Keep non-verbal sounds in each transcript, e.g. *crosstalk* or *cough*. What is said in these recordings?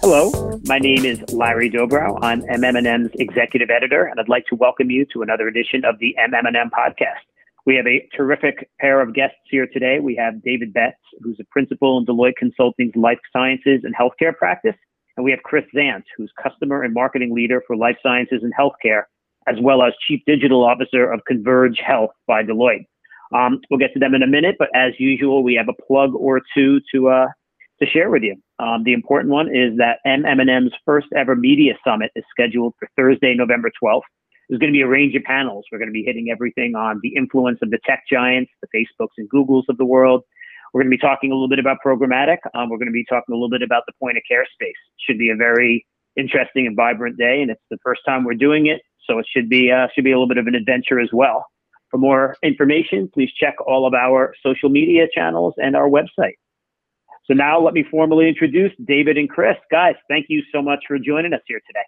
Hello, my name is Larry Dobrow. I'm MM&M's executive editor, and I'd like to welcome you to another edition of the MM&M podcast. We have a terrific pair of guests here today. We have David Betts, who's a principal in Deloitte Consulting's life sciences and healthcare practice, and we have Chris Zant, who's customer and marketing leader for life sciences and healthcare, as well as chief digital officer of Converge Health by Deloitte. Um, we'll get to them in a minute, but as usual, we have a plug or two to uh, to share with you. Um, the important one is that MM&M's first ever media summit is scheduled for Thursday, November 12th. There's going to be a range of panels. We're going to be hitting everything on the influence of the tech giants, the Facebooks and Googles of the world. We're going to be talking a little bit about programmatic. Um, we're going to be talking a little bit about the point of care space. Should be a very interesting and vibrant day, and it's the first time we're doing it, so it should be uh, should be a little bit of an adventure as well. For more information, please check all of our social media channels and our website. So now let me formally introduce David and Chris. Guys, thank you so much for joining us here today.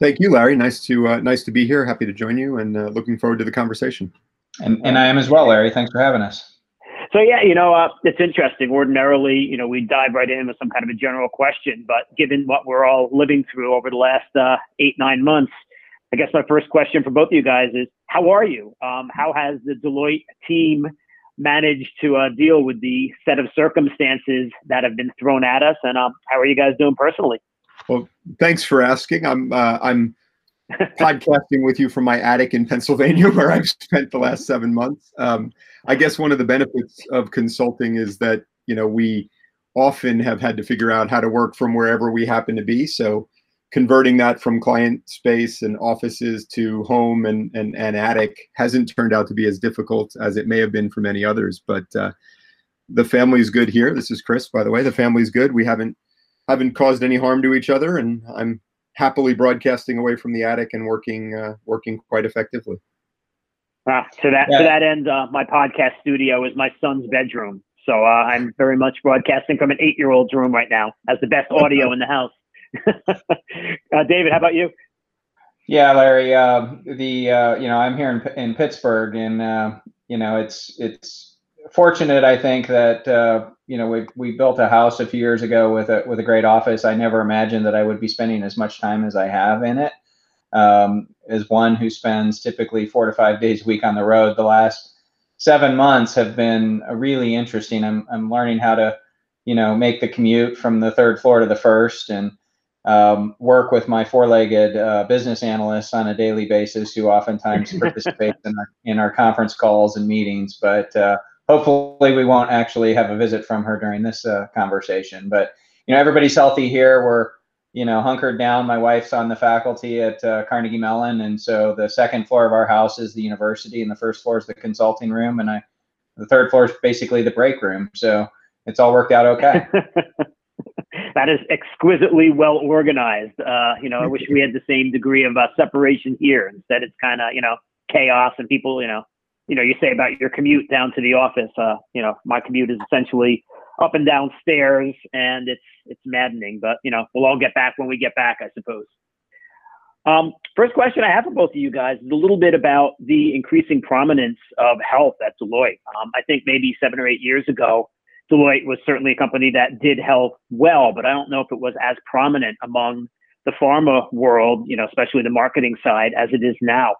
Thank you, Larry. Nice to uh, nice to be here. Happy to join you, and uh, looking forward to the conversation. And, and I am as well, Larry. Thanks for having us. So yeah, you know, uh, it's interesting. Ordinarily, you know, we dive right in with some kind of a general question, but given what we're all living through over the last uh, eight nine months, I guess my first question for both of you guys is, how are you? Um, how has the Deloitte team managed to uh, deal with the set of circumstances that have been thrown at us? And um, how are you guys doing personally? Well, thanks for asking. I'm uh, I'm *laughs* podcasting with you from my attic in Pennsylvania, where I've spent the last seven months. Um, I guess one of the benefits of consulting is that you know we often have had to figure out how to work from wherever we happen to be. So converting that from client space and offices to home and, and, and attic hasn't turned out to be as difficult as it may have been for many others. But uh, the family's good here. This is Chris, by the way. The family's good. We haven't haven't caused any harm to each other, and I'm happily broadcasting away from the attic and working uh, working quite effectively. Ah, to that yeah. to that end, uh, my podcast studio is my son's bedroom. So uh, I'm very much broadcasting from an eight year old's room right now. Has the best audio in the house. *laughs* uh, David, how about you? Yeah, Larry. Uh, the uh, you know I'm here in, in Pittsburgh, and uh, you know it's it's fortunate I think that uh, you know we we built a house a few years ago with a with a great office. I never imagined that I would be spending as much time as I have in it. Um, as one who spends typically four to five days a week on the road, the last seven months have been really interesting. I'm I'm learning how to you know make the commute from the third floor to the first and um, work with my four-legged uh, business analysts on a daily basis who oftentimes *laughs* participate in our, in our conference calls and meetings. But uh, hopefully we won't actually have a visit from her during this uh, conversation. But you know, everybody's healthy here. We're you know hunkered down. My wife's on the faculty at uh, Carnegie Mellon, and so the second floor of our house is the university, and the first floor is the consulting room, and I the third floor is basically the break room. So it's all worked out okay. *laughs* that is exquisitely well organized. Uh, you know, I wish we had the same degree of uh, separation here. Instead, it's kind of you know chaos and people. You know, you know, you say about your commute down to the office. Uh, you know, my commute is essentially up and down stairs, and it's it's maddening. But you know, we'll all get back when we get back, I suppose. Um, first question I have for both of you guys is a little bit about the increasing prominence of health at Deloitte. Um, I think maybe seven or eight years ago, Deloitte was certainly a company that did health well, but I don't know if it was as prominent among the pharma world, you know, especially the marketing side as it is now.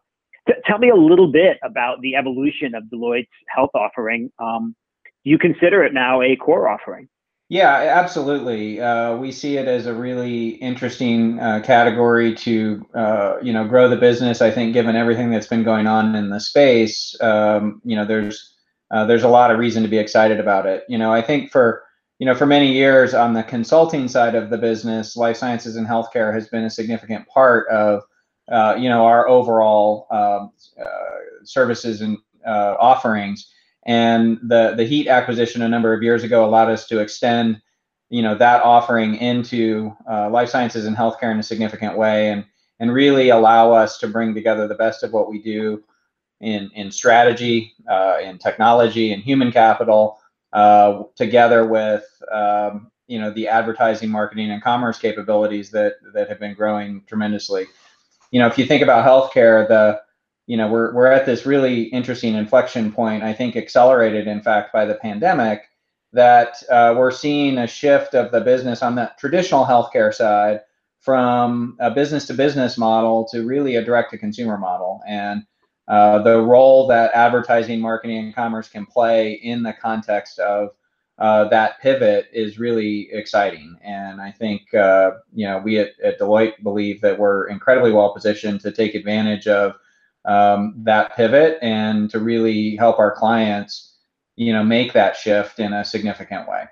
T- tell me a little bit about the evolution of Deloitte's health offering. Um, you consider it now a core offering? Yeah, absolutely. Uh, we see it as a really interesting uh, category to, uh, you know, grow the business. I think, given everything that's been going on in the space, um, you know, there's uh, there's a lot of reason to be excited about it. You know, I think for you know for many years on the consulting side of the business, life sciences and healthcare has been a significant part of uh, you know our overall um, uh, services and uh, offerings. And the the Heat acquisition a number of years ago allowed us to extend you know that offering into uh, life sciences and healthcare in a significant way, and and really allow us to bring together the best of what we do in, in strategy, uh, in technology, and human capital, uh, together with um, you know the advertising, marketing, and commerce capabilities that that have been growing tremendously. You know, if you think about healthcare, the you know we're we're at this really interesting inflection point. I think accelerated, in fact, by the pandemic. that uh, we're seeing a shift of the business on the traditional healthcare side from a business to business model to really a direct to consumer model. And uh, the role that advertising, marketing, and commerce can play in the context of uh, that pivot is really exciting. And I think, uh, you know, we at, at, Deloitte believe that we're incredibly well positioned to take advantage of um, that pivot and to really help our clients, you know, make that shift in a significant way.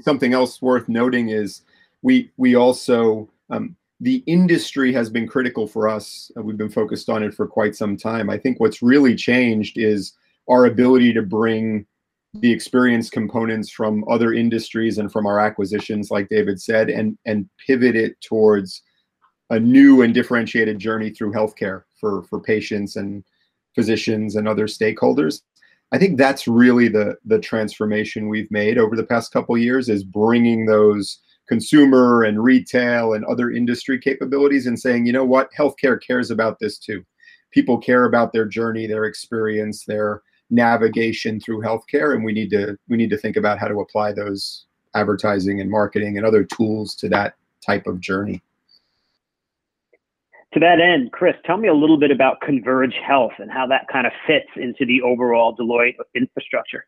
Something else worth noting is we we also um, the industry has been critical for us. We've been focused on it for quite some time. I think what's really changed is our ability to bring the experience components from other industries and from our acquisitions, like David said, and and pivot it towards a new and differentiated journey through healthcare for for patients and physicians and other stakeholders. I think that's really the the transformation we've made over the past couple years is bringing those consumer and retail and other industry capabilities and saying, you know what, healthcare cares about this too. People care about their journey, their experience, their navigation through healthcare, and we need to we need to think about how to apply those advertising and marketing and other tools to that type of journey. To that end, Chris, tell me a little bit about Converge Health and how that kind of fits into the overall Deloitte infrastructure.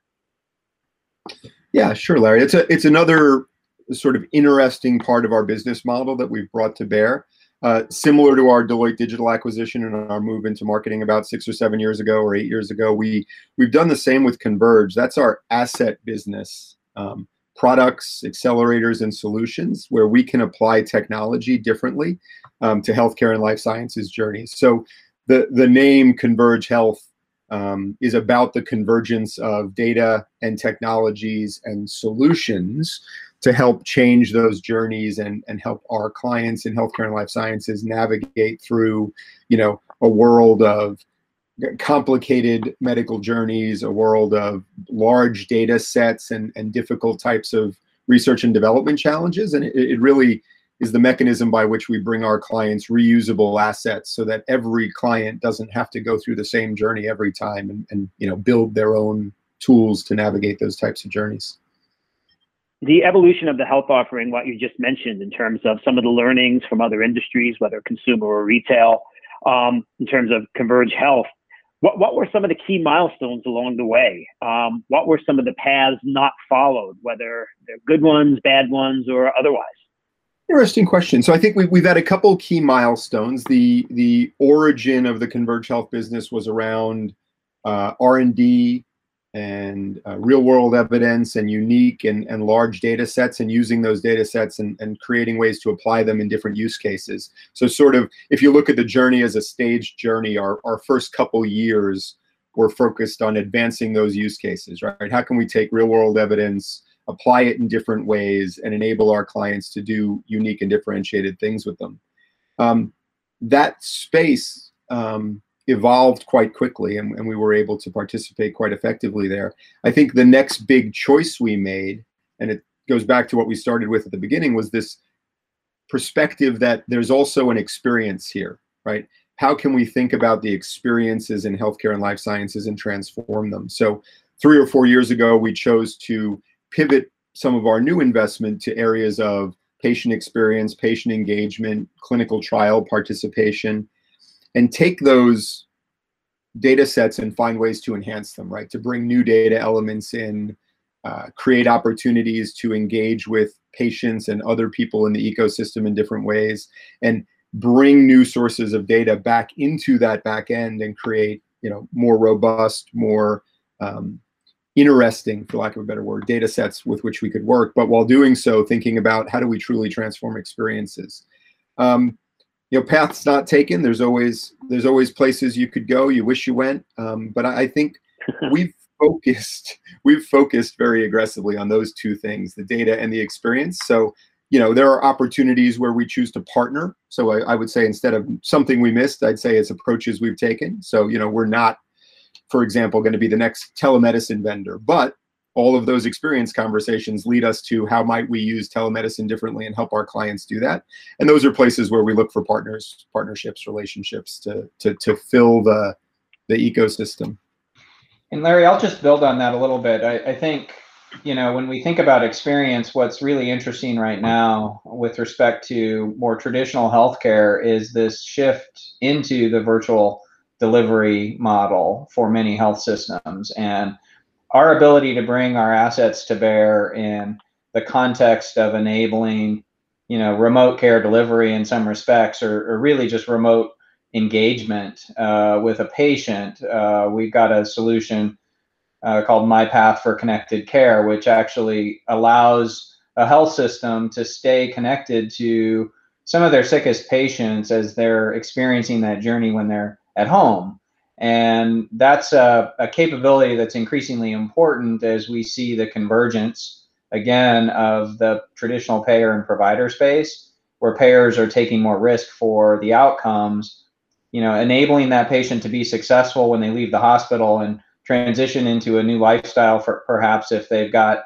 Yeah, sure, Larry. It's a it's another sort of interesting part of our business model that we've brought to bear. Uh, similar to our Deloitte digital acquisition and our move into marketing about six or seven years ago or eight years ago, we we've done the same with Converge. That's our asset business, um, products, accelerators, and solutions where we can apply technology differently um, to healthcare and life sciences journeys. So the the name Converge Health um, is about the convergence of data and technologies and solutions to help change those journeys and, and help our clients in healthcare and life sciences navigate through, you know, a world of complicated medical journeys, a world of large data sets and, and difficult types of research and development challenges. And it, it really is the mechanism by which we bring our clients reusable assets so that every client doesn't have to go through the same journey every time and, and you know build their own tools to navigate those types of journeys the evolution of the health offering, what you just mentioned in terms of some of the learnings from other industries, whether consumer or retail, um, in terms of Converge Health, what, what were some of the key milestones along the way? Um, what were some of the paths not followed, whether they're good ones, bad ones, or otherwise? Interesting question. So I think we, we've had a couple key milestones. The the origin of the Converge Health business was around uh, R and D and uh, real world evidence and unique and, and large data sets and using those data sets and, and creating ways to apply them in different use cases. So sort of, if you look at the journey as a staged journey, our, our first couple years were focused on advancing those use cases, right? How can we take real world evidence, apply it in different ways and enable our clients to do unique and differentiated things with them? Um, that space um, evolved quite quickly and, and we were able to participate quite effectively there. I think the next big choice we made, and it goes back to what we started with at the beginning, was this perspective that there's also an experience here, right? How can we think about the experiences in healthcare and life sciences and transform them? So, three or four years ago, we chose to pivot some of our new investment to areas of patient experience, patient engagement, clinical trial participation, and take those data sets and find ways to enhance them, right? To bring new data elements in, uh, create opportunities to engage with patients and other people in the ecosystem in different ways, and bring new sources of data back into that back end and create, you know, more robust, more um, interesting, for lack of a better word, data sets with which we could work. But while doing so, thinking about how do we truly transform experiences. Um, you know paths not taken. There's always there's always places you could go. You wish you went. Um, but I, I think *laughs* we've focused we've focused very aggressively on those two things the data and the experience. So you know there are opportunities where we choose to partner. So I, I would say instead of something we missed i'd say it's approaches we've taken. So you know we're not for example going to be the next telemedicine vendor. But all of those experience conversations lead us to how might we use telemedicine differently and help our clients do that. And those are places where we look for partners partnerships relationships to to, to fill the the ecosystem. And larry i'll just build on that a little bit. I, I think you know, when we think about experience, what's really interesting right now with respect to more traditional healthcare is this shift into the virtual delivery model for many health systems. And our ability to bring our assets to bear in the context of enabling, you know, remote care delivery in some respects, or, or really just remote engagement uh, with a patient. Uh, we've got a solution uh, called My Path for Connected Care, which actually allows a health system to stay connected to some of their sickest patients as they're experiencing that journey when they're at home. And that's a, a capability that's increasingly important as we see the convergence, again, of the traditional payer and provider space, where payers are taking more risk for the outcomes, you know, enabling that patient to be successful when they leave the hospital and transition into a new lifestyle for perhaps if they've got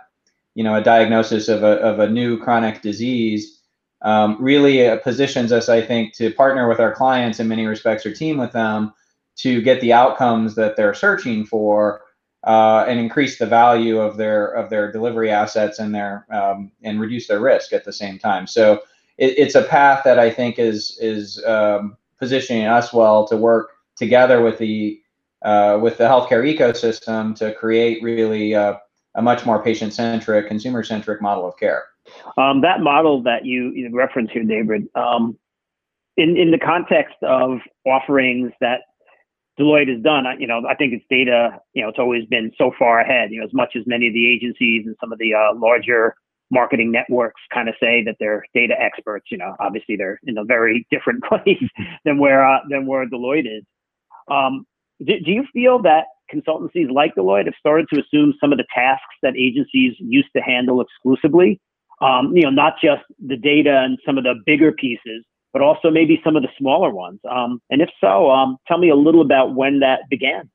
you know a diagnosis of a, of a new chronic disease um, really uh, positions us i think to partner with our clients in many respects or team with them to get the outcomes that they're searching for uh, and increase the value of their of their delivery assets and their um, and reduce their risk at the same time so it, it's a path that i think is is um, positioning us well to work together with the uh, with the healthcare ecosystem to create really uh, a much more patient-centric, consumer-centric model of care. Um, that model that you, you reference here, David, um, in in the context of offerings that Deloitte has done, you know, I think it's data, you know, it's always been so far ahead. You know, as much as many of the agencies and some of the uh, larger marketing networks kind of say that they're data experts. You know, obviously they're in a very *laughs* different place *laughs* than where uh, than where Deloitte is. Um, do, do you feel that consultancies like Deloitte have started to assume some of the tasks that agencies used to handle exclusively? Um, you know, not just the data and some of the bigger pieces, but also maybe some of the smaller ones. Um, and if so, um, tell me a little about when that began.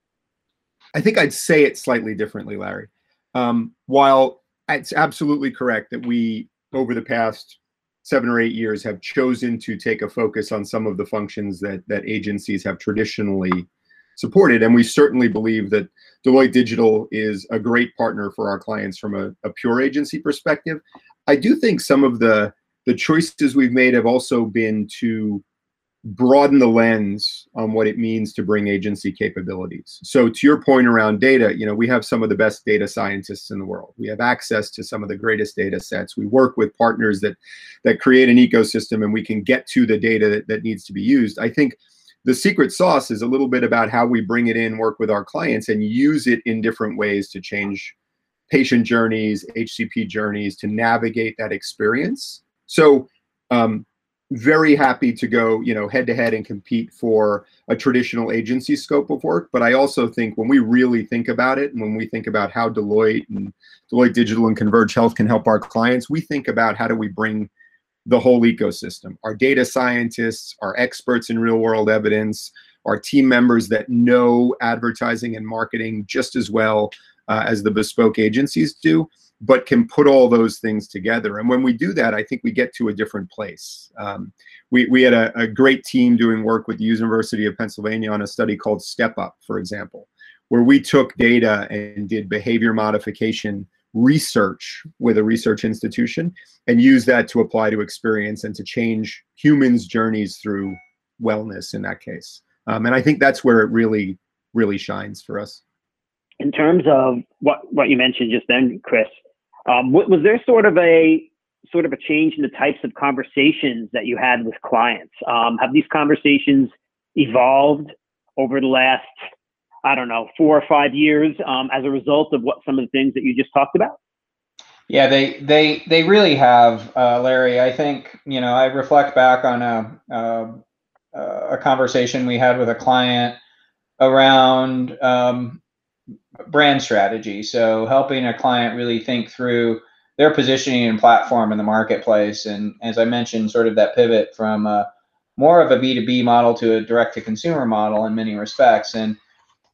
I think I'd say it slightly differently, Larry. Um, while it's absolutely correct that we, over the past seven or eight years, have chosen to take a focus on some of the functions that that agencies have traditionally supported. And we certainly believe that Deloitte Digital is a great partner for our clients from a, a pure agency perspective. I do think some of the the choices we've made have also been to broaden the lens on what it means to bring agency capabilities. So to your point around data, you know, we have some of the best data scientists in the world. We have access to some of the greatest data sets. We work with partners that that create an ecosystem and we can get to the data that, that needs to be used. I think the secret sauce is a little bit about how we bring it in, work with our clients, and use it in different ways to change patient journeys, HCP journeys, to navigate that experience. So, um, very happy to go, you know, head to head and compete for a traditional agency scope of work. But I also think when we really think about it, and when we think about how Deloitte and Deloitte Digital and Converge Health can help our clients, we think about how do we bring the whole ecosystem. Our data scientists, our experts in real world evidence, our team members that know advertising and marketing just as well uh, as the bespoke agencies do, but can put all those things together. And when we do that, I think we get to a different place. Um, we, we had a, a great team doing work with the University of Pennsylvania on a study called Step Up, for example, where we took data and did behavior modification research with a research institution and use that to apply to experience and to change humans' journeys through wellness in that case. Um, and I think that's where it really, really shines for us. In terms of what, what you mentioned just then, Chris, um, was there sort of a sort of a change in the types of conversations that you had with clients? Um, have these conversations evolved over the last I don't know, four or five years um, as a result of what some of the things that you just talked about? Yeah, they they they really have, uh, Larry. I think you know I reflect back on a, a, a conversation we had with a client around um, brand strategy. So helping a client really think through their positioning and platform in the marketplace, and as I mentioned, sort of that pivot from a, more of a B two B model to a direct to consumer model in many respects, and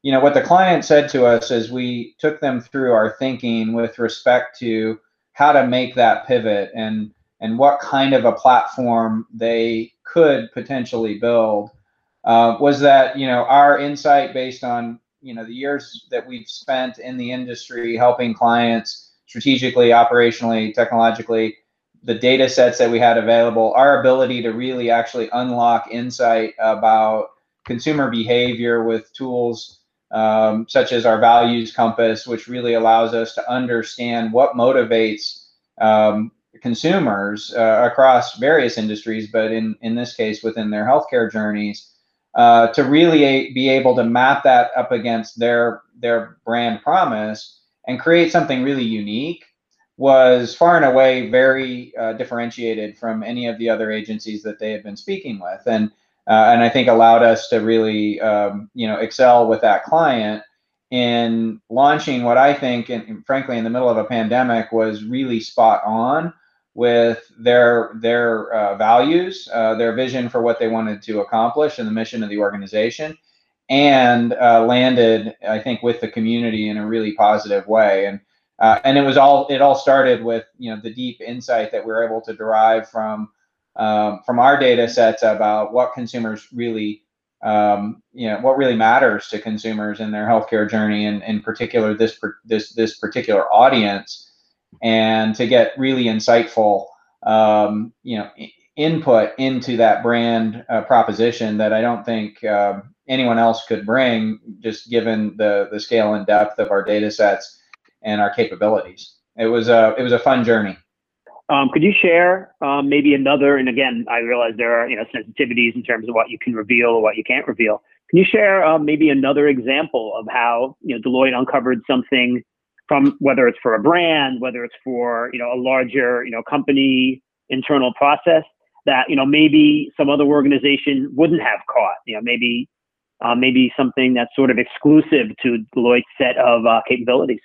you know what the client said to us as we took them through our thinking with respect to how to make that pivot and and what kind of a platform they could potentially build uh, was that you know our insight based on you know the years that we've spent in the industry helping clients strategically, operationally, technologically, the data sets that we had available, our ability to really actually unlock insight about consumer behavior with tools um, such as our values compass, which really allows us to understand what motivates um, consumers uh, across various industries, but in, in this case, within their healthcare journeys, uh, to really a, be able to map that up against their, their brand promise and create something really unique was far and away very uh, differentiated from any of the other agencies that they had been speaking with. And uh, and I think allowed us to really um, you know excel with that client in launching what I think, and frankly, in the middle of a pandemic, was really spot on with their their uh, values, uh, their vision for what they wanted to accomplish, and the mission of the organization, and uh, landed, I think, with the community in a really positive way. And uh, and it was all it all started with you know the deep insight that we are able to derive from um, from our data sets about what consumers really, um, you know, what really matters to consumers in their healthcare journey, and in particular this this this particular audience, and to get really insightful, um, you know, input into that brand uh, proposition that I don't think uh, anyone else could bring, just given the the scale and depth of our data sets and our capabilities. It was a it was a fun journey. Um, could you share um, maybe another? And again, I realize there are you know sensitivities in terms of what you can reveal or what you can't reveal. Can you share uh, maybe another example of how you know Deloitte uncovered something from whether it's for a brand, whether it's for you know a larger you know company internal process that you know maybe some other organization wouldn't have caught. You know maybe uh, maybe something that's sort of exclusive to Deloitte's set of uh, capabilities.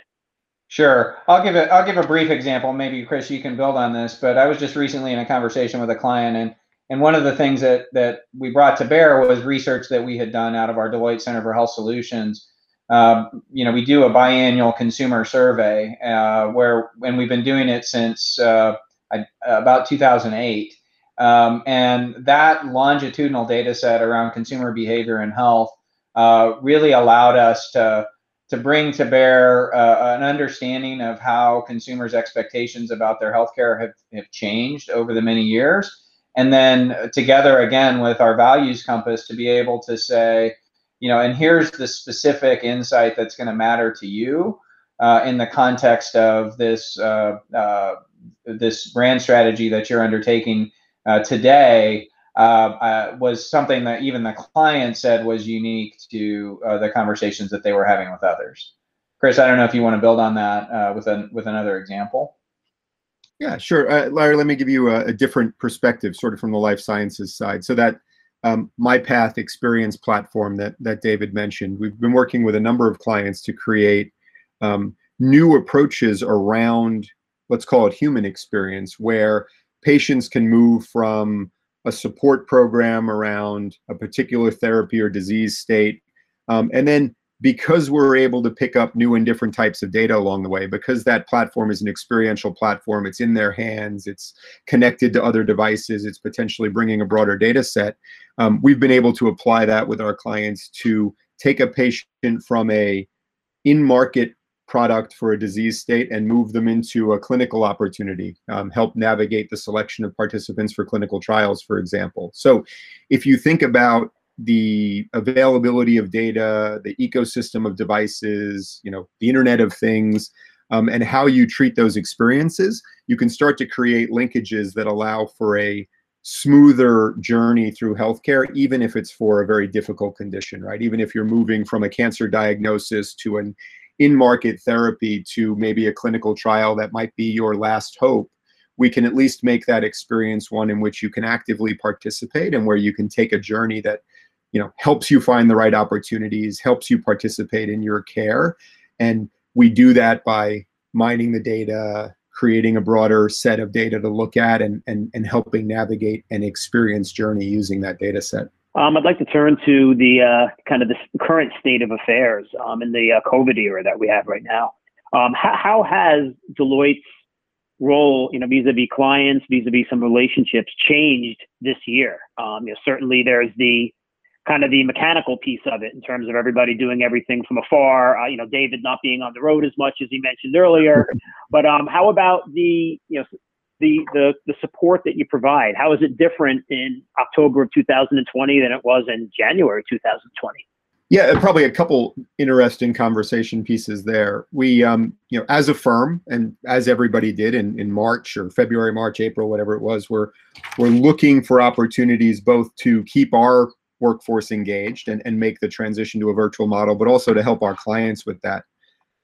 Sure. I'll give it. I'll give a brief example. Maybe Chris, you can build on this. But I was just recently in a conversation with a client, and and one of the things that that we brought to bear was research that we had done out of our Deloitte Center for Health Solutions. Um, you know, we do a biannual consumer survey uh, where, and we've been doing it since uh, about 2008. Um, and that longitudinal data set around consumer behavior and health uh, really allowed us to to bring to bear uh, an understanding of how consumers' expectations about their healthcare have, have changed over the many years. And then together again with our values compass to be able to say, you know, and here's the specific insight that's going to matter to you uh, in the context of this uh, uh, this brand strategy that you're undertaking uh, today uh, uh, was something that even the client said was unique to the conversations that they were having with others. Chris, I don't know if you want to build on that with an with another example. Yeah, sure. Larry, let me give you a, a, different perspective, sort of from the life sciences side. So that um, MyPath experience platform that that David mentioned, we've been working with a number of clients to create um, new approaches around let's call it human experience, where patients can move from a support program around a particular therapy or disease state. Um, and then because we're able to pick up new and different types of data along the way, because that platform is an experiential platform, it's in their hands, it's connected to other devices, it's potentially bringing a broader data set. Um, we've been able to apply that with our clients to take a patient from a in-market product for a disease state and move them into a clinical opportunity, um, help navigate the selection of participants for clinical trials, for example. So if you think about the availability of data, the ecosystem of devices, you know, the Internet of Things, um, and how you treat those experiences, you can start to create linkages that allow for a smoother journey through healthcare, even if it's for a very difficult condition, right? Even if you're moving from a cancer diagnosis to an in market therapy to maybe a clinical trial that might be your last hope, we can at least make that experience one in which you can actively participate and where you can take a journey that you know helps you find the right opportunities helps you participate in your care and we do that by mining the data creating a broader set of data to look at and, and, and helping navigate an experience journey using that data set um, I'd like to turn to the uh, kind of the current state of affairs um, in the uh, COVID era that we have right now. Um, how, how, has Deloitte's role, you know, vis-a-vis clients, vis-a-vis some relationships, changed this year? Um, you know, certainly there's the kind of the mechanical piece of it in terms of everybody doing everything from afar. Uh, you know, David not being on the road as much as he mentioned earlier. but um, how about the you know the the the support that you provide? How is it different in October of 2020 than it was in January 2020? Yeah, probably a couple interesting conversation pieces there. We, um, you know, as a firm, and as everybody did in, in March or February, March, April, whatever it was, we're we're looking for opportunities both to keep our workforce engaged and, and make the transition to a virtual model, but also to help our clients with that.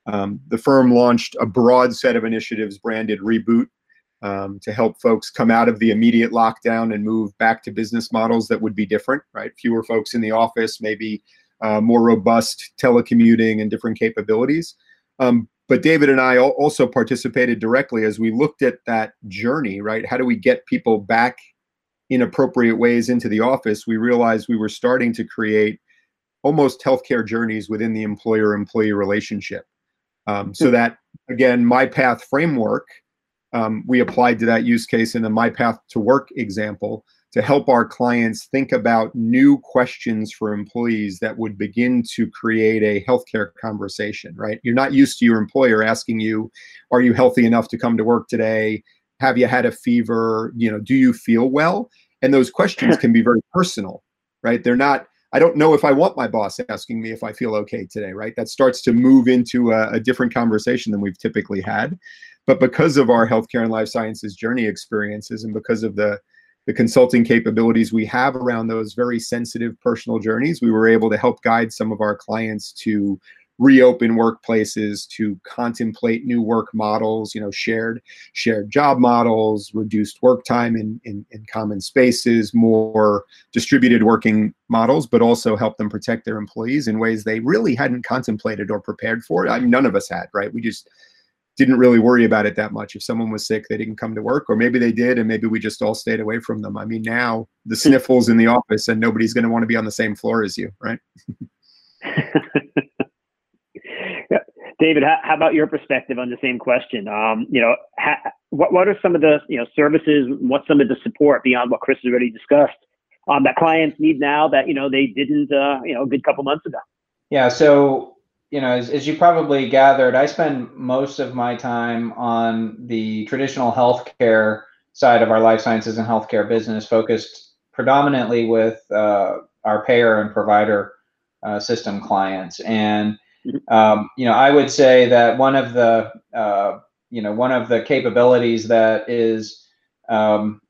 Um, the firm launched a broad set of initiatives branded Reboot um, to help folks come out of the immediate lockdown and move back to business models that would be different, right? Fewer folks in the office, maybe uh, more robust telecommuting and different capabilities. Um, but David and I also participated directly as we looked at that journey, right? How do we get people back in appropriate ways into the office? We realized we were starting to create almost healthcare journeys within the employer employee relationship. Um, so that, again, my path framework, um, we applied to that use case in the my path to work example to help our clients think about new questions for employees that would begin to create a healthcare conversation, right? You're not used to your employer asking you, are you healthy enough to come to work today? Have you had a fever? You know, do you feel well? And those questions *laughs* can be very personal, right? They're not, I don't know if I want my boss asking me if I feel okay today, right? That starts to move into a, a different conversation than we've typically had. But because of our healthcare and life sciences journey experiences and because of the the consulting capabilities we have around those very sensitive personal journeys, we were able to help guide some of our clients to reopen workplaces to contemplate new work models you know shared shared job models reduced work time in, in, in common spaces more distributed working models but also help them protect their employees in ways they really hadn't contemplated or prepared for I mean, none of us had right we just didn't really worry about it that much. If someone was sick, they didn't come to work, or maybe they did, and maybe we just all stayed away from them. I mean, now the sniffles in the office, and nobody's going to want to be on the same floor as you, right? *laughs* David, how, how, about your perspective on the same question? Um, you know, ha, what what are some of the you know services? What's some of the support beyond what Chris has already discussed um, that clients need now that you know they didn't uh, you know a good couple months ago? Yeah, so you know, as, as you probably gathered, I spend most of my time on the traditional healthcare side of our life sciences and healthcare business, focused predominantly with uh, our payer and provider uh, system clients. And. Um, you know, I would say that one of the uh, you know one of the capabilities that is um,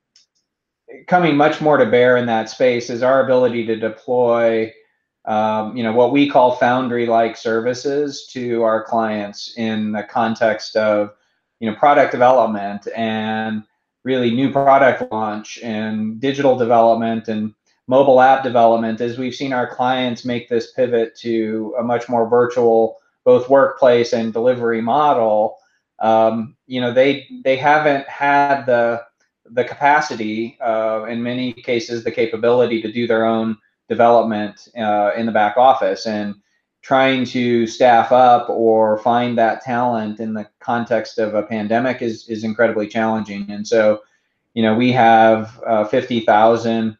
coming much more to bear in that space is our ability to deploy um, you know what we call foundry-like services to our clients in the context of you know product development and really new product launch and digital development and mobile app development as we've seen our clients make this pivot to a much more virtual both workplace and delivery model um, you know they they haven't had the the capacity uh, in many cases the capability to do their own development uh, in the back office. And trying to staff up or find that talent in the context of a pandemic is is incredibly challenging. And so you know we have uh, 50,000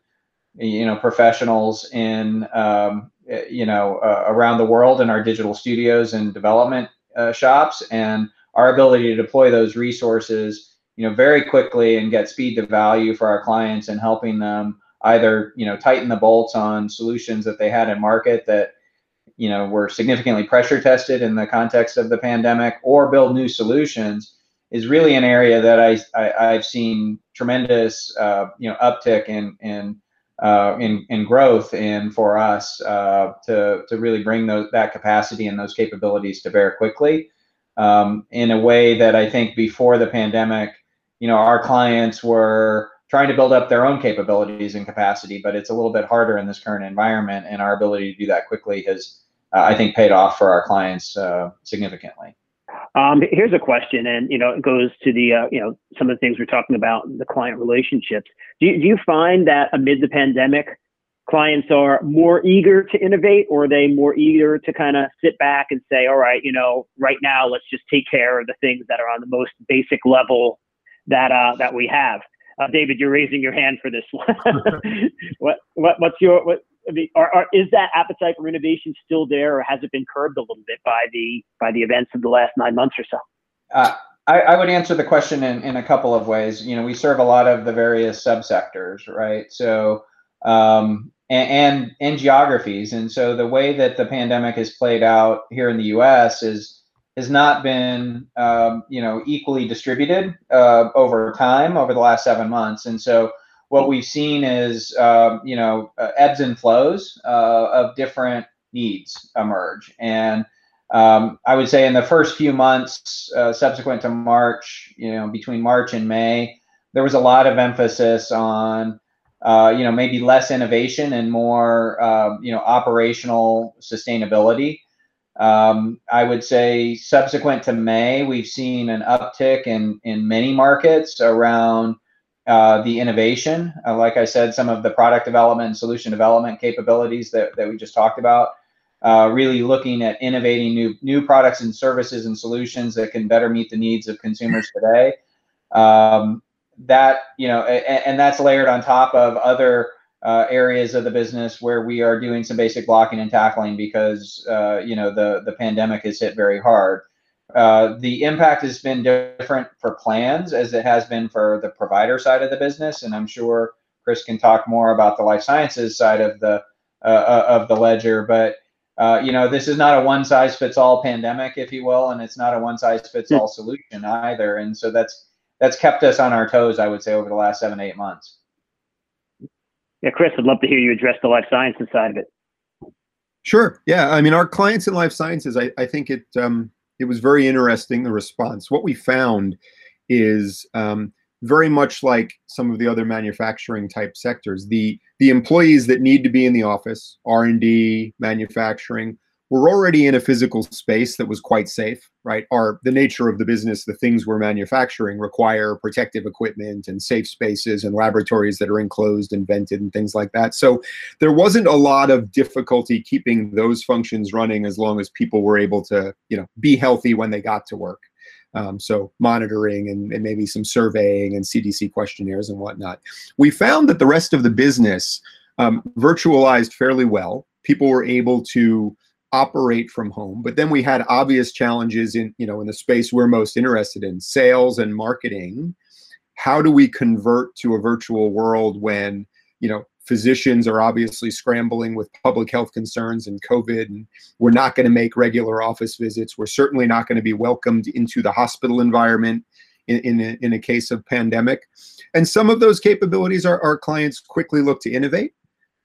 you know professionals in um, you know uh, around the world in our digital studios and development uh, shops. And our ability to deploy those resources you know very quickly and get speed to value for our clients and helping them either you know tighten the bolts on solutions that they had in market that you know were significantly pressure tested in the context of the pandemic or build new solutions is really an area that I, I have seen tremendous uh, you know uptick in in uh, in, in growth and for us uh, to to really bring those that capacity and those capabilities to bear quickly um, in a way that I think before the pandemic you know our clients were trying to build up their own capabilities and capacity, but it's a little bit harder in this current environment. And our ability to do that quickly has, uh, I think, paid off for our clients uh, significantly. Um, here's a question, and you know, it goes to the uh, you know some of the things we're talking about the client relationships. Do you, do you find that amid the pandemic, clients are more eager to innovate, or are they more eager to kind of sit back and say, all right, you know, right now let's just take care of the things that are on the most basic level that uh, that we have. Uh, David, you're raising your hand for this one. *laughs* what, what, what's your, what, I mean, are, are, is that appetite for innovation still there, or has it been curbed a little bit by the by the events of the last nine months or so? Uh, I, I, would answer the question in, in a couple of ways. You know, we serve a lot of the various subsectors, right? So, um, and, and, and geographies, and so the way that the pandemic has played out here in the U.S. is has not been, um, you know, equally distributed uh, over time over the last seven months, and so what we've seen is, uh, you know, uh, ebbs and flows uh, of different needs emerge. And um, I would say in the first few months uh, subsequent to March, you know, between March and May, there was a lot of emphasis on, uh, you know, maybe less innovation and more, um, you know, operational sustainability. Um, I would say subsequent to May, we've seen an uptick in in many markets around uh, the innovation. Uh, like I said, some of the product development and solution development capabilities that, that we just talked about. Uh, really looking at innovating new new products and services and solutions that can better meet the needs of consumers *laughs* today. Um, that you know, and, and, that's layered on top of other uh, areas of the business where we are doing some basic blocking and tackling because uh, you know the the pandemic has hit very hard. Uh, the impact has been different for plans as it has been for the provider side of the business, and I'm sure Chris can talk more about the life sciences side of the uh, uh of the ledger. But uh, you know, this is not a one size fits all pandemic, if you will, and it's not a one size fits all solution either. And so that's that's kept us on our toes, I would say, over the last seven eight months. Yeah, Chris, I'd love to hear you address the life sciences side of it. Sure. Yeah, I mean, our clients in life sciences, I, I think it. Um, it was very interesting the response. What we found is um, very much like some of the other manufacturing type sectors. The the employees that need to be in the office, R and D, manufacturing, we're already in a physical space that was quite safe, right? Our the nature of the business, the things we're manufacturing require protective equipment and safe spaces and laboratories that are enclosed and vented and things like that. So there wasn't a lot of difficulty keeping those functions running as long as people were able to, you know, be healthy when they got to work. Um, so monitoring and, and maybe some surveying and CDC questionnaires and whatnot. We found that the rest of the business um, virtualized fairly well. People were able to operate from home but then we had obvious challenges in you know in the space we're most interested in sales and marketing. How do we convert to a virtual world when you know physicians are obviously scrambling with public health concerns and covid and we're not going to make regular office visits we're certainly not going to be welcomed into the hospital environment in, in, a, in a case of pandemic? And some of those capabilities our, our clients quickly look to innovate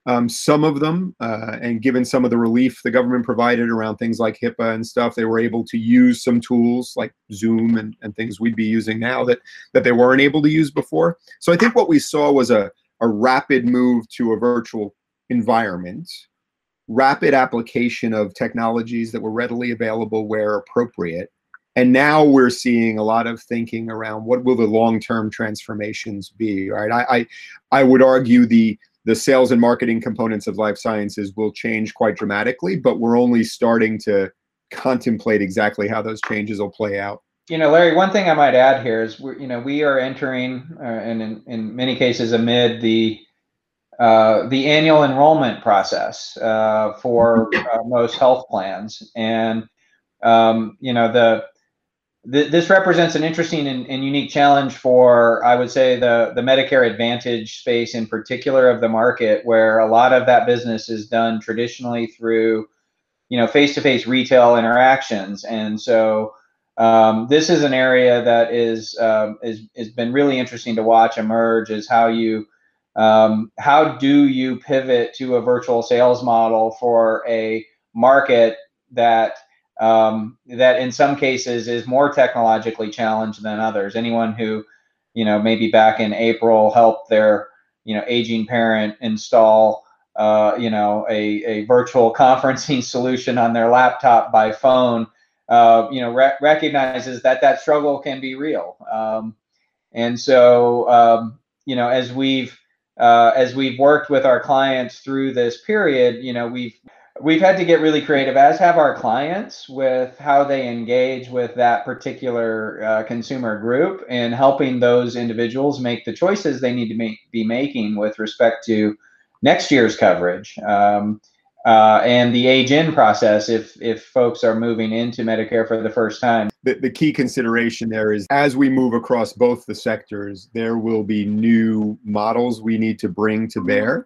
um, some of them, uh, and given some of the relief the government provided around things like HIPAA and stuff, they were able to use some tools like Zoom and, and things we'd be using now that, that they weren't able to use before. So I think what we saw was a, a rapid move to a virtual environment, rapid application of technologies that were readily available where appropriate. And now we're seeing a lot of thinking around what will the long-term transformations be, right? I, I, I would argue the the sales and marketing components of life sciences will change quite dramatically, but we're only starting to contemplate exactly how those changes will play out. You know, Larry, one thing I might add here is, we, you know, we are entering, uh, and in, in many cases, amid the uh, the annual enrollment process uh, for uh, most health plans, and um, you know the th- this represents an interesting and, and, unique challenge for, I would say, the, the Medicare Advantage space in particular of the market, where a lot of that business is done traditionally through, you know, face-to-face retail interactions, and so um, this is an area that is um, is has been really interesting to watch emerge. Is how you um, how do you pivot to a virtual sales model for a market that um, that in some cases is more technologically challenged than others. Anyone who, you know, maybe back in April helped their, you know, aging parent install, uh, you know, a, a virtual *laughs* conferencing solution on their laptop by phone, uh, you know, re- recognizes that that struggle can be real. Um, and so, um, you know, as we've uh, as we've worked with our clients through this period, you know, we've we've had to get really creative, as have our clients, with how they engage with that particular uh, consumer group and helping those individuals make the choices they need to make, be making with respect to next year's coverage. Um, uh, and the age in process if if folks are moving into Medicare for the first time. The, the key consideration there is as we move across both the sectors, there will be new models we need to bring to bear.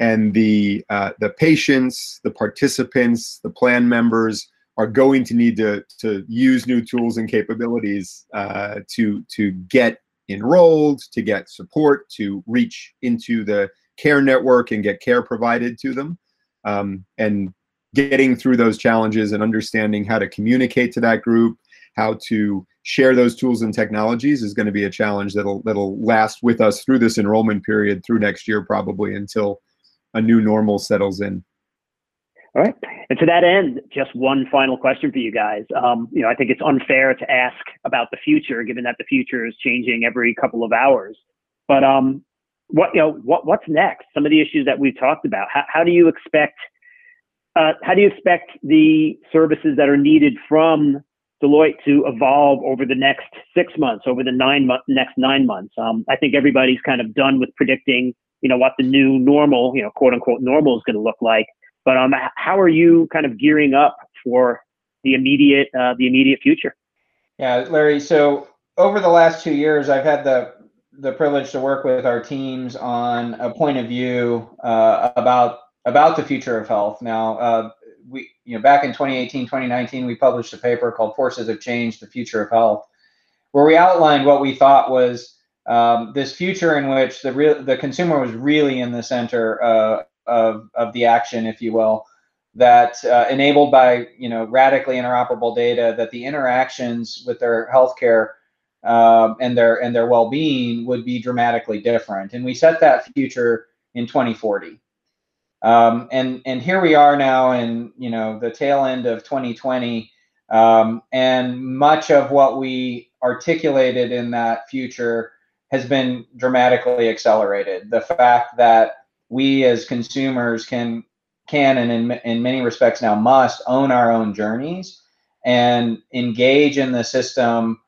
And the uh, the patients, the participants, the plan members are going to need to, to use new tools and capabilities uh, to to get enrolled, to get support, to reach into the care network and get care provided to them. Um, and getting through those challenges and understanding how to communicate to that group, how to share those tools and technologies is going to be a challenge that'll that'll last with us through this enrollment period through next year probably until a new normal settles in. All right. And to that end, just one final question for you guys. Um, you know, I think it's unfair to ask about the future, given that the future is changing every couple of hours. But um, what you know what what's next some of the issues that we've talked about how, how do you expect uh, how do you expect the services that are needed from Deloitte to evolve over the next six months, over the nine mo- next nine months? Um, I think everybody's kind of done with predicting, you know, what the new normal, you know, quote unquote normal is going to look like. But um, how are you kind of gearing up for the immediate uh, the immediate future? Yeah, Larry. So over the last two years, I've had the the privilege to work with our teams on a point of view uh, about about the future of health. Now, uh, we you know back in 2018, 2019, we published a paper called "Forces of Change: The Future of Health," where we outlined what we thought was um, this future in which the real the consumer was really in the center uh, of of the action, if you will. That uh, enabled by you know radically interoperable data, that the interactions with their healthcare um, and their and their well-being would be dramatically different. And we set that future in 2040. Um, and and here we are now in you know the tail end of 2020, um, and much of what we articulated in that future has been dramatically accelerated. The fact that we as consumers can can and in, in many respects now must own our own journeys and engage in the system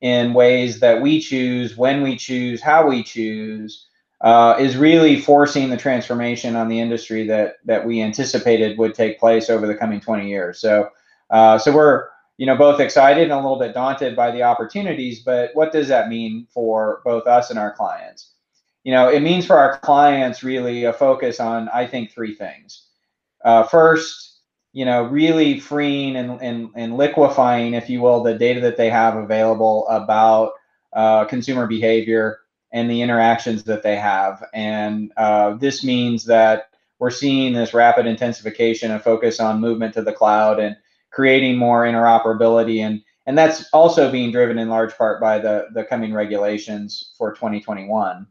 in ways that we choose, when we choose, how we choose, uh, is really forcing the transformation on the industry that that we anticipated would take place over the coming 20 years. So, uh, so we're you know both excited and a little bit daunted by the opportunities. But what does that mean for both us and our clients? You know, it means for our clients really a focus on I think three things. Uh, first, you know, really freeing and, and, and liquefying, if you will, the data that they have available about uh, consumer behavior and the interactions that they have. And uh, this means that we're seeing this rapid intensification of focus on movement to the cloud and creating more interoperability. And, and that's also being driven in large part by the, the coming regulations for 2021.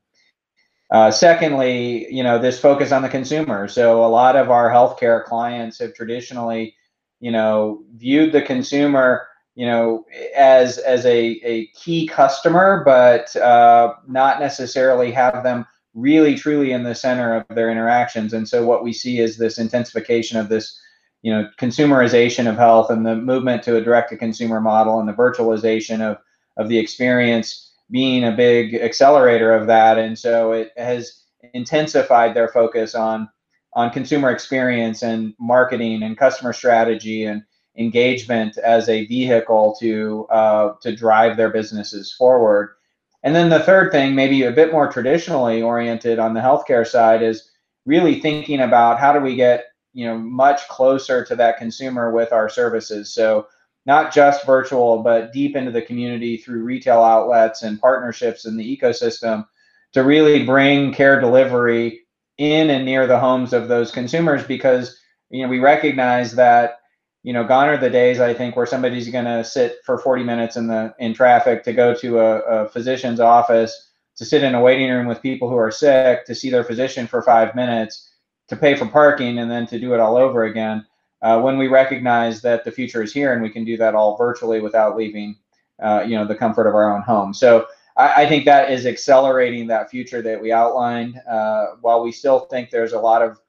Uh, secondly, you know, this focus on the consumer. So a lot of our healthcare clients have traditionally, you know, viewed the consumer, you know, as as a, a key customer, but uh, not necessarily have them really truly in the center of their interactions. And so what we see is this intensification of this, you know, consumerization of health and the movement to a direct to consumer model and the virtualization of of the experience being a big accelerator of that. And so it has intensified their focus on on consumer experience and marketing and customer strategy and engagement as a vehicle to uh, to drive their businesses forward. And then the third thing, maybe a bit more traditionally oriented on the healthcare side, is really thinking about how do we get you know much closer to that consumer with our services. So not just virtual, but deep into the community through retail outlets and partnerships in the ecosystem to really bring care delivery in and near the homes of those consumers because you know we recognize that you know gone are the days i think where somebody's going to sit for 40 minutes in the in traffic to go to a, a physician's office to sit in a waiting room with people who are sick to see their physician for five minutes to pay for parking and then to do it all over again uh, when we recognize that the future is here and we can do that all virtually without leaving, uh, you know, the comfort of our own home. So I, I, think that is accelerating that future that we outlined. Uh, while we still think there's a lot of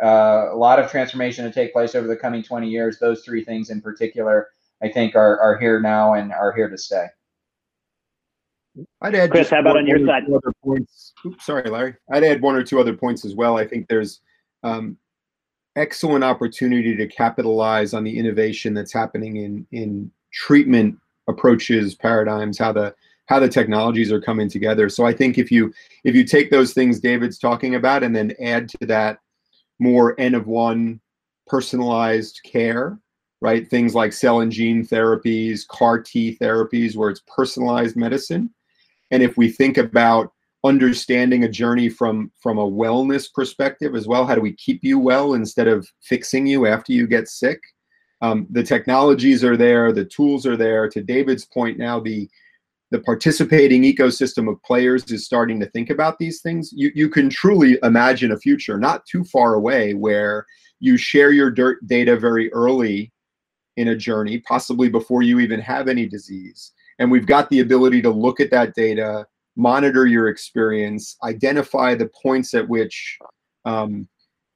uh, a lot of transformation to take place over the coming 20 years, those three things in particular, I think, are are here now and are here to stay. I'd add Chris, how about on your side? Other points. Oops, sorry, Larry. I'd add one or two other points as well. I think there's um, excellent opportunity to capitalize on the innovation that's happening in in treatment approaches, paradigms, how the how the technologies are coming together. So I think if you if you take those things David's talking about and then add to that more N of one personalized care, right? Things like cell and gene therapies, CAR T therapies, where it's personalized medicine. And if we think about understanding a journey from from a wellness perspective as well, how do we keep you well instead of fixing you after you get sick? Um, the technologies are there, the tools are there. To David's point, now the the participating ecosystem of players is starting to think about these things. You you can truly imagine a future not too far away where you share your dirt data very early in a journey, possibly before you even have any disease. And we've got the ability to look at that data, monitor your experience, identify the points at which um,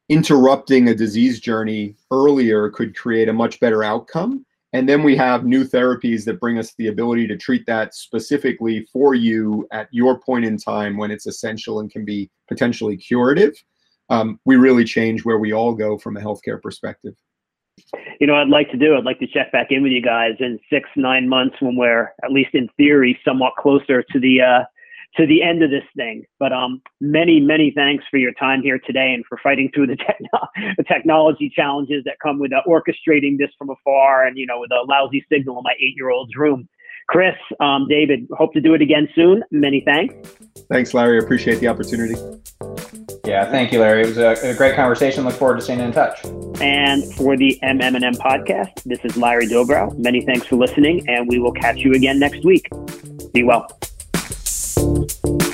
interrupting a disease journey earlier could create a much better outcome. And then we have new therapies that bring us the ability to treat that specifically for you at your point in time when it's essential and can be potentially curative. Um, we really change where we all go from a healthcare perspective. You know, I'd like to do. I'd like to check back in with you guys in six, nine months when we're at least in theory somewhat closer to the uh, to the end of this thing. But um, many, many thanks for your time here today and for fighting through the, *laughs* techno- the technology challenges that come with uh, orchestrating this from afar and, you know, with a lousy signal in my eight year old's room. Chris, um, David, hope to do it again soon. Many thanks. Thanks, Larry. Appreciate the opportunity. Yeah, thank you, Larry. It was a, a great conversation. Look forward to staying in touch. And for the MMM podcast, this is Larry Dobrow. Many thanks for listening, and we will catch you again next week. Be well you.